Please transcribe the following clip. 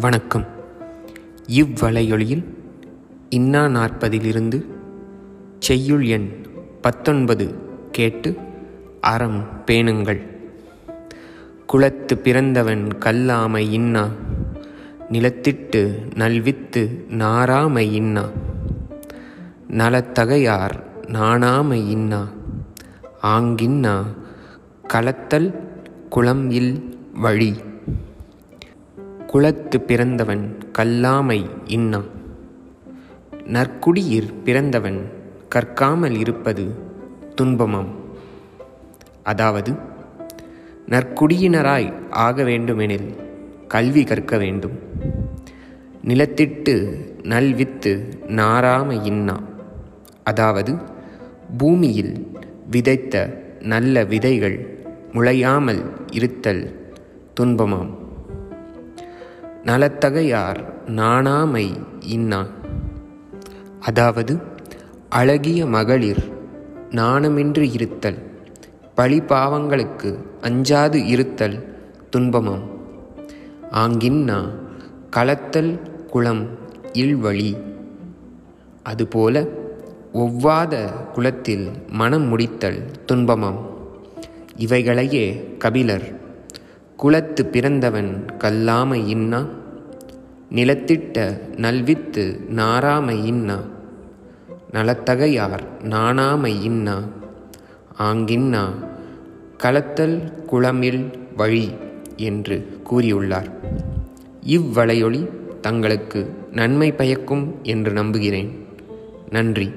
வணக்கம். இவ்வலையொலியில் இன்னா நாற்பதிலிருந்து செய்யுள் எண் பத்தொன்பது கேட்டு அறம் பேணுங்கள். குளத்து பிறந்தவன் கல்லாமை இன்னா நிலத்திட்டு நல்வித்து நாராமை இன்னா நலத்தகையார் நாணாமை இன்னா ஆங்கின்னா களத்தல் குளம் இல் வழி. குலத்து பிறந்தவன் கல்லாமை இன்னா. நற்குடியிற் பிறந்தவன் கற்காமல் இருப்பது துன்பமாம். அதாவது நற்குடியினராய் ஆக வேண்டுமெனில் கல்வி கற்க வேண்டும். நிலத்திட்டு நல்வித்து நாராம இன்னா. அதாவது பூமியில் விதைத்த நல்ல விதைகள் முளையாமல் இருத்தல் துன்பமாம். நலத்தகையார் நாணாமை இன்னா அதாவது அழகிய மகளிர் நாணமின்றி இருத்தல் பழி பாவங்களுக்கு அஞ்சாது இருத்தல் துன்பமாம். ஆங்கின்னா களத்தல் குளம் இல்வழி. அதுபோல ஒவ்வாத குலத்தில் மனம் முடித்தல் துன்பமாம். இவைகளையே கபிலர் குலத்து பிறந்தவன் கல்லாமை இன்னா? நிலத்திட்ட நல்வித்து நாராமை இன்னா? நலத்தகையார் நாணாமை இன்னா? ஆங்கின்னா களத்தல் குளமில் வழி என்று கூறியுள்ளார். இவ்வளையொளி தங்களுக்கு நன்மை பயக்கும் என்று நம்புகிறேன். நன்றி.